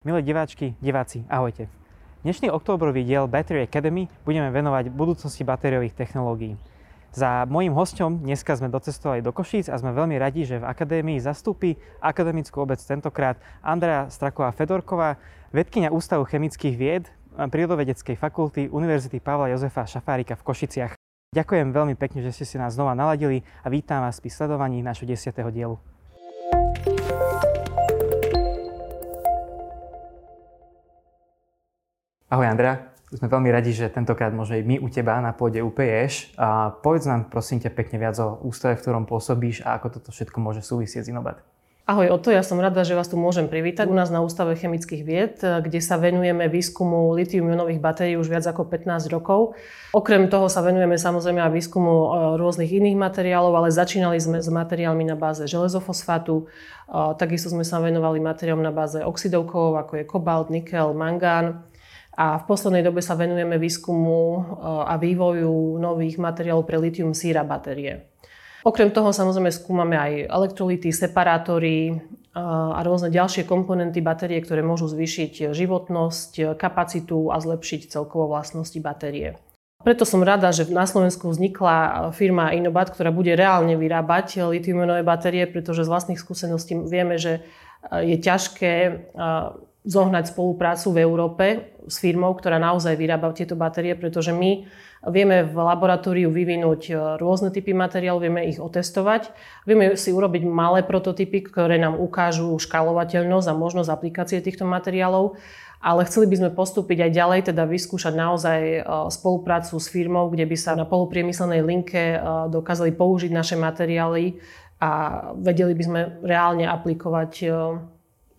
Milé diváčky, diváci, ahojte. Dnešný októbrový diel Battery Academy budeme venovať budúcnosti batériových technológií. Za mojím hostom dneska sme docestovali do Košíc a sme veľmi radi, že v akadémii zastúpi akademickú obec tentokrát Andrea Straková Fedorková, vedkynia Ústavu chemických vied Prírodovedeckej fakulty Univerzity Pavla Jozefa Šafárika v Košiciach. Ďakujem veľmi pekne, že ste si nás znova naladili a vítam vás pri sledovaní našho 10. dielu. Ahoj Andrea, sme veľmi radi, že tentokrát môže my u teba na pôde UPEŠ. A povedz nám prosím ťa pekne viac o ústave, v ktorom pôsobíš a ako toto všetko môže súvisieť s Inobat. Ahoj Oto, ja som rada, že vás tu môžem privítať u nás na Ústave chemických vied, kde sa venujeme výskumu litium-ionových batérií už viac ako 15 rokov. Okrem toho sa venujeme samozrejme aj výskumu e, rôznych iných materiálov, ale začínali sme s materiálmi na báze železofosfátu, e, takisto sme sa venovali materiálom na báze oxidov ako je kobalt, nikel, mangán, a v poslednej dobe sa venujeme výskumu eh, a vývoju nových materiálov pre litium síra batérie. Okrem toho samozrejme skúmame aj elektrolity, separátory eh, a rôzne ďalšie komponenty batérie, ktoré môžu zvýšiť životnosť, kapacitu a zlepšiť celkovo vlastnosti batérie. Preto som rada, že na Slovensku vznikla firma Inobat, ktorá bude reálne vyrábať litiumionové batérie, pretože z vlastných skúseností vieme, že eh, je ťažké zohnať spoluprácu v Európe s firmou, ktorá naozaj vyrába tieto batérie, pretože my vieme v laboratóriu vyvinúť e, rôzne typy materiálov, vieme ich otestovať, vieme si urobiť malé prototypy, ktoré nám ukážu škálovateľnosť a možnosť aplikácie týchto materiálov, ale chceli by sme postúpiť aj ďalej, teda vyskúšať naozaj e, spoluprácu s firmou, kde by sa na polupriemyselnej linke e, dokázali použiť naše materiály a vedeli by sme reálne aplikovať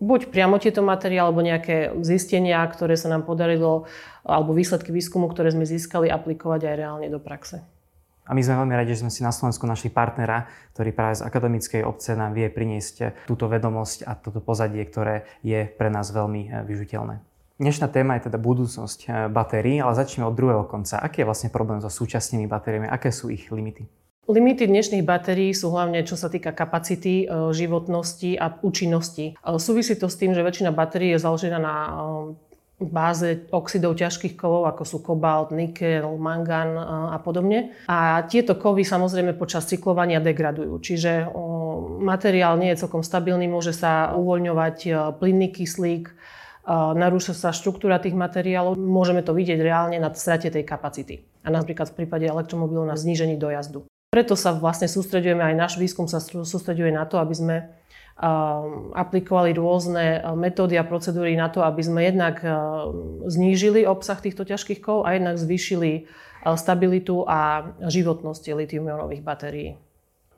buď priamo tieto materiály, alebo nejaké zistenia, ktoré sa nám podarilo, alebo výsledky výskumu, ktoré sme získali, aplikovať aj reálne do praxe. A my sme veľmi radi, že sme si na Slovensku našli partnera, ktorý práve z akademickej obce nám vie priniesť túto vedomosť a toto pozadie, ktoré je pre nás veľmi eh, vyžiteľné. Dnešná téma je teda budúcnosť eh, batérií, ale začneme od druhého konca. Aký je vlastne problém so súčasnými batériami? Aké sú ich limity? Limity dnešných batérií sú hlavne čo sa týka kapacity, e, životnosti a účinnosti. E, súvisí to s tým, že väčšina batérií je založená na e, báze oxidov ťažkých kovov, ako sú kobalt, nikel, mangán a podobne. A tieto kovy samozrejme počas cyklovania degradujú. Čiže materiál nie je celkom stabilný, môže sa uvoľňovať plynný kyslík, narúša sa štruktúra tých materiálov. Môžeme to vidieť reálne na strate tej kapacity. A napríklad v prípade elektromobilu na znížení dojazdu. Preto sa vlastne sústredujeme, aj náš výskum sa sústreduje na to, aby sme aplikovali rôzne metódy a procedúry na to, aby sme jednak znížili obsah týchto ťažkých kov a jednak zvýšili stabilitu a životnosť litium-ionových batérií.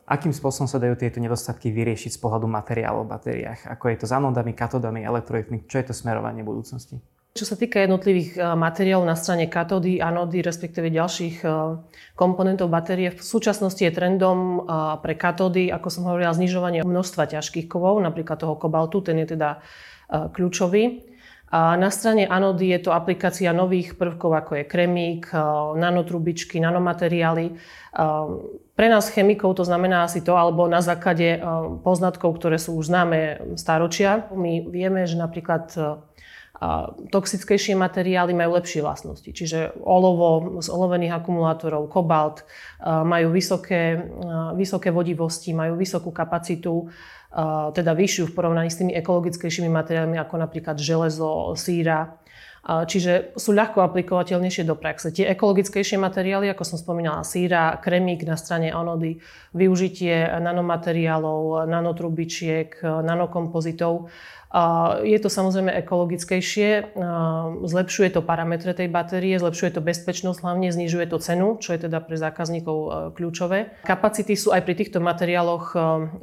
Akým spôsobom sa dajú tieto nedostatky vyriešiť z pohľadu materiálov v batériách? Ako je to s anodami, katodami, elektrolitmi? Čo je to smerovanie budúcnosti? Čo sa týka jednotlivých e, materiálov na strane katódy, anody, respektíve ďalších e, komponentov batérie, v súčasnosti je trendom e, pre katódy, ako som hovorila, znižovanie množstva ťažkých kovov, napríklad toho kobaltu, ten je teda kľúčový. A na strane anody je to aplikácia nových prvkov, ako je kremík, nanotrubičky, nanomateriály. Pre nás chemikov to znamená asi to, alebo na základe poznatkov, ktoré sú už známe staročia. My vieme, že napríklad toxickejšie materiály majú lepšie vlastnosti. Čiže olovo z olovených akumulátorov, kobalt majú vysoké, vysoké vodivosti, majú vysokú kapacitu, teda vyššiu v porovnaní s tými ekologickejšími materiálmi ako napríklad železo, síra. Čiže sú ľahko aplikovateľnejšie do praxe. Tie ekologickejšie materiály, ako som spomínala, síra, kremík na strane anody, využitie nanomateriálov, nanotrubičiek, nanokompozitov, je to samozrejme ekologickejšie, zlepšuje to parametre tej batérie, zlepšuje to bezpečnosť, hlavne znižuje to cenu, čo je teda pre zákazníkov e, kľúčové. Kapacity sú aj pri týchto materiáloch e,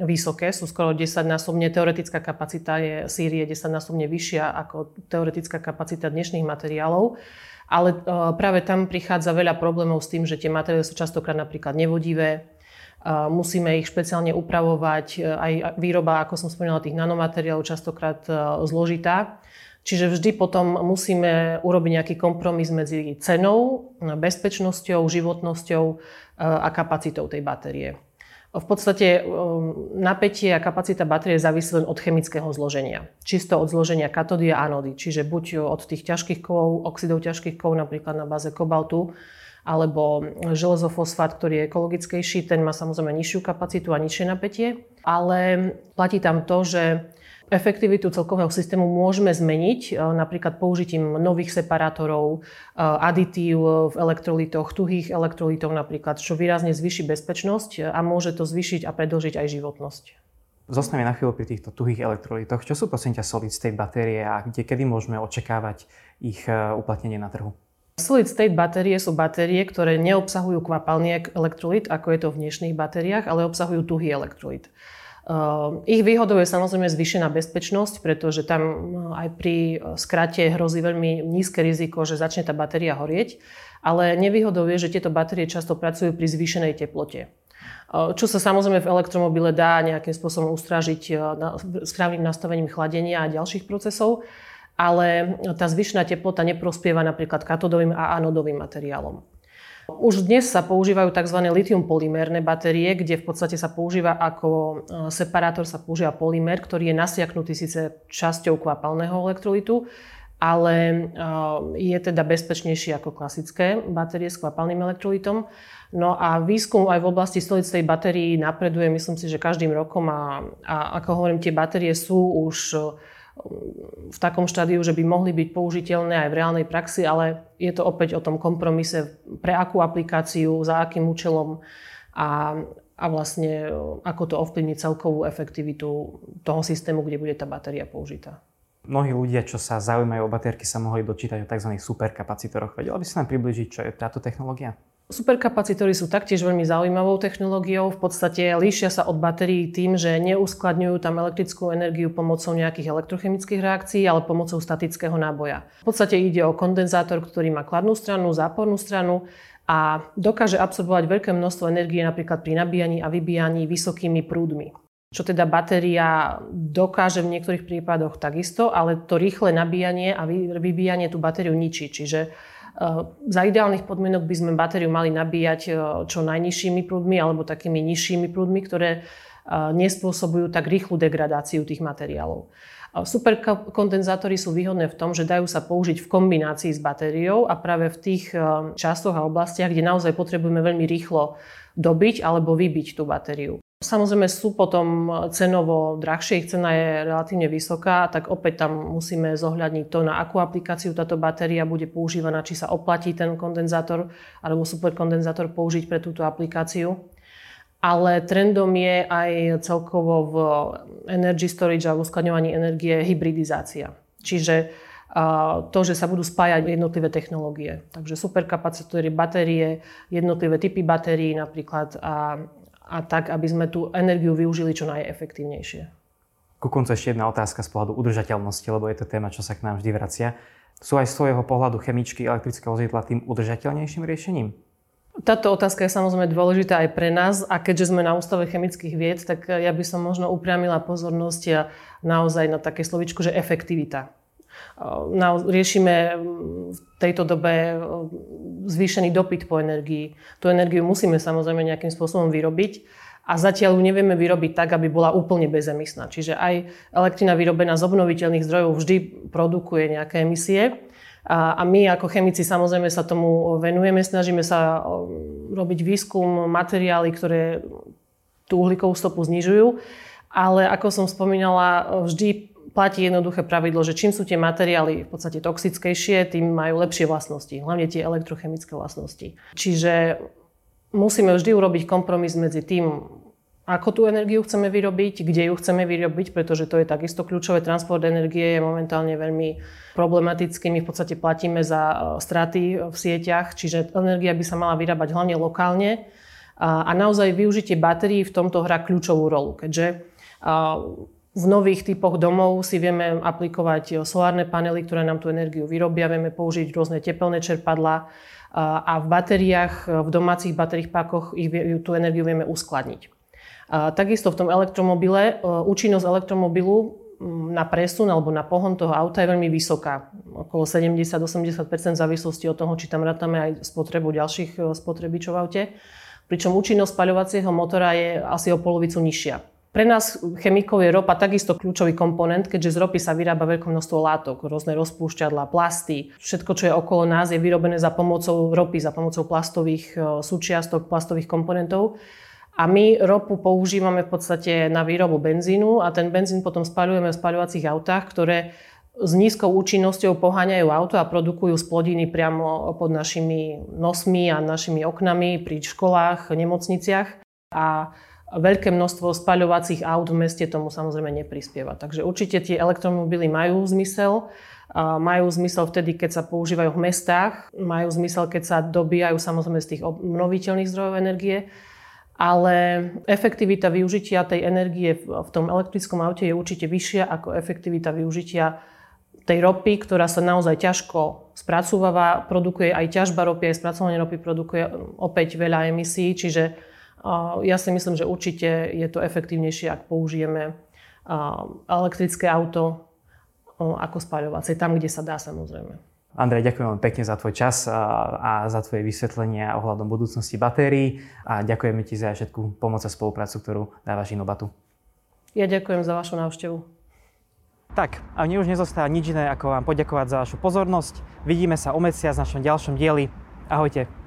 vysoké, sú skoro 10-násobne, teoretická kapacita je sírie 10-násobne vyššia ako teoretická kapacita dnešných materiálov. Ale e, práve tam prichádza veľa problémov s tým, že tie materiály sú častokrát napríklad nevodivé, Musíme ich špeciálne upravovať. E, aj výroba, ako som spomínala, tých nanomateriálov častokrát e, zložitá. Čiže vždy potom musíme urobiť nejaký kompromis medzi cenou, bezpečnosťou, životnosťou e, a kapacitou tej batérie. V podstate napätie a kapacita batérie závisí len od chemického zloženia. Čisto od zloženia katody a anody. Čiže buď od tých ťažkých kovov, oxidov ťažkých kovov, napríklad na báze kobaltu, alebo železofosfát, ktorý je ekologickejší, ten má samozrejme nižšiu kapacitu a nižšie napätie. Ale platí tam to, že efektivitu celkového systému môžeme zmeniť e, napríklad použitím nových separátorov, e, aditív v elektrolitoch, tuhých elektrolitov napríklad, čo výrazne zvýši bezpečnosť a môže to zvýšiť a predlžiť aj životnosť. Zostaneme na chvíľu pri týchto tuhých elektrolitoch. Čo sú prosím ťa solid state batérie a kde kedy môžeme očakávať ich e, uplatnenie na trhu? Solid state batérie sú batérie, ktoré neobsahujú kvapalný elektrolit, ako je to v dnešných batériách, ale obsahujú tuhý elektrolit. Ehm, ich výhodou je samozrejme zvýšená bezpečnosť, pretože tam eh, aj pri eh, skrate hrozí veľmi nízke riziko, že začne tá batéria horieť. Ale nevýhodou je, že tieto batérie často pracujú pri zvýšenej teplote. Čo sa samozrejme v elektromobile dá nejakým spôsobom ustrážiť eh, správnym nastavením chladenia a ďalších procesov, ale tá zvýšená teplota neprospieva napríklad katodovým a anodovým materiálom. Už dnes sa používajú tzv. litium polymérne batérie, kde v podstate sa používa ako e, separátor sa používa polymer, ktorý je nasiaknutý síce časťou kvapalného elektrolitu, ale e, je teda bezpečnejší ako klasické batérie s kvapalným elektrolitom. No a výskum aj v oblasti state batérií napreduje, myslím si, že každým rokom a, a ako hovorím, tie batérie sú už v takom štádiu, že by mohli byť použiteľné aj v reálnej praxi, ale je to opäť o tom kompromise pre akú aplikáciu, za akým účelom a, a vlastne ako to ovplyvní celkovú efektivitu toho systému, kde bude tá batéria použitá. Mnohí ľudia, čo sa zaujímajú o baterky, sa mohli dočítať o tzv. superkapacitoroch. Vedela by si nám približiť, čo je táto technológia? Superkapacitory sú taktiež veľmi zaujímavou technológiou. V podstate líšia sa od batérií tým, že neuskladňujú tam elektrickú energiu pomocou nejakých elektrochemických reakcií, ale pomocou statického náboja. V podstate ide o kondenzátor, ktorý má kladnú stranu, zápornú stranu a dokáže absorbovať veľké množstvo energie napríklad pri nabíjaní a vybíjaní vysokými prúdmi. Čo teda batéria dokáže v niektorých prípadoch takisto, ale to rýchle nabíjanie a vybíjanie tú batériu ničí. Čiže za ideálnych podmienok by sme batériu mali nabíjať e, čo najnižšími prúdmi alebo takými nižšími prúdmi, ktoré e, nespôsobujú tak rýchlu degradáciu tých materiálov. Superkondenzátory sú výhodné v tom, že dajú sa použiť v kombinácii s batériou a práve v tých e, časoch a oblastiach, kde naozaj potrebujeme veľmi rýchlo dobiť alebo vybiť tú batériu. Samozrejme sú potom cenovo drahšie, ich cena je relatívne vysoká, tak opäť tam musíme zohľadniť to, na akú aplikáciu táto batéria bude používaná, či sa oplatí ten kondenzátor alebo superkondenzátor použiť pre túto aplikáciu. Ale trendom je aj celkovo v energy storage a v uskladňovaní energie hybridizácia. Čiže to, že sa budú spájať jednotlivé technológie. Takže superkapacitory, batérie, jednotlivé typy batérií napríklad a a tak, aby sme tú energiu využili čo najefektívnejšie. Ku koncu ešte jedna otázka z pohľadu udržateľnosti, lebo je to téma, čo sa k nám vždy vracia. Sú aj z svojho pohľadu chemičky elektrického vozidla tým udržateľnejším riešením? Táto otázka je samozrejme dôležitá aj pre nás a keďže sme na Ústave chemických vied, tak ja by som možno upriamila pozornosť a naozaj na také slovičko, že efektivita. Riešime v tejto dobe zvýšený dopyt po energii. Tú energiu musíme samozrejme nejakým spôsobom vyrobiť a zatiaľ ju nevieme vyrobiť tak, aby bola úplne bezemisná. Čiže aj elektrina vyrobená z obnoviteľných zdrojov vždy produkuje nejaké emisie. A my ako chemici samozrejme sa tomu venujeme, snažíme sa robiť výskum, materiály, ktoré tú uhlíkovú stopu znižujú. Ale ako som spomínala, vždy platí jednoduché pravidlo, že čím sú tie materiály v podstate toxickejšie, tým majú lepšie vlastnosti, hlavne tie elektrochemické vlastnosti. Čiže musíme vždy urobiť kompromis medzi tým, ako tú energiu chceme vyrobiť, kde ju chceme vyrobiť, pretože to je takisto kľúčové. Transport energie je momentálne veľmi problematický. My v podstate platíme za e, straty v sieťach, čiže energia by sa mala vyrábať hlavne lokálne. A naozaj využitie batérií v tomto hrá kľúčovú rolu, keďže v nových typoch domov si vieme aplikovať solárne panely, ktoré nám tú energiu vyrobia, vieme použiť rôzne tepelné čerpadlá a v batériách, v domácich batériích pákoch ich, tú energiu vieme uskladniť. Takisto v tom elektromobile, účinnosť elektromobilu na presun alebo na pohon toho auta je veľmi vysoká. Okolo 70-80 v závislosti od toho, či tam rátame aj spotrebu ďalších spotrebičov v aute. pričom účinnosť spaľovacieho motora je asi o polovicu nižšia. Pre nás chemikov je ropa takisto kľúčový komponent, keďže z ropy sa vyrába veľké množstvo látok, rôzne rozpúšťadlá, plasty. Všetko, čo je okolo nás, je vyrobené za pomocou ropy, za pomocou plastových e, súčiastok, plastových komponentov. A my ropu používame v podstate na výrobu benzínu a ten benzín potom spaľujeme v spaľovacích autách, ktoré s nízkou účinnosťou poháňajú auto a produkujú splodiny priamo pod našimi nosmi a našimi oknami pri školách, nemocniciach. A veľké množstvo spaľovacích aut v meste tomu samozrejme neprispieva. Takže určite tie elektromobily majú zmysel. Majú zmysel vtedy, keď sa používajú v mestách, majú zmysel, keď sa dobíjajú samozrejme z tých obnoviteľných zdrojov energie, ale efektivita využitia tej energie v tom elektrickom aute je určite vyššia ako efektivita využitia tej ropy, ktorá sa naozaj ťažko spracováva, produkuje aj ťažba ropy, aj spracovanie ropy produkuje opäť veľa emisí, čiže ja si myslím, že určite je to efektívnejšie, ak použijeme elektrické auto ako spaľovacie, tam, kde sa dá samozrejme. Andrej, ďakujem vám pekne za tvoj čas a za tvoje vysvetlenia ohľadom budúcnosti batérií a ďakujeme ti za všetku pomoc a spoluprácu, ktorú dávaš Inobatu. Ja ďakujem za vašu návštevu. Tak, a mne už nezostáva nič iné, ako vám poďakovať za vašu pozornosť. Vidíme sa o mesiac v našom ďalšom dieli. Ahojte.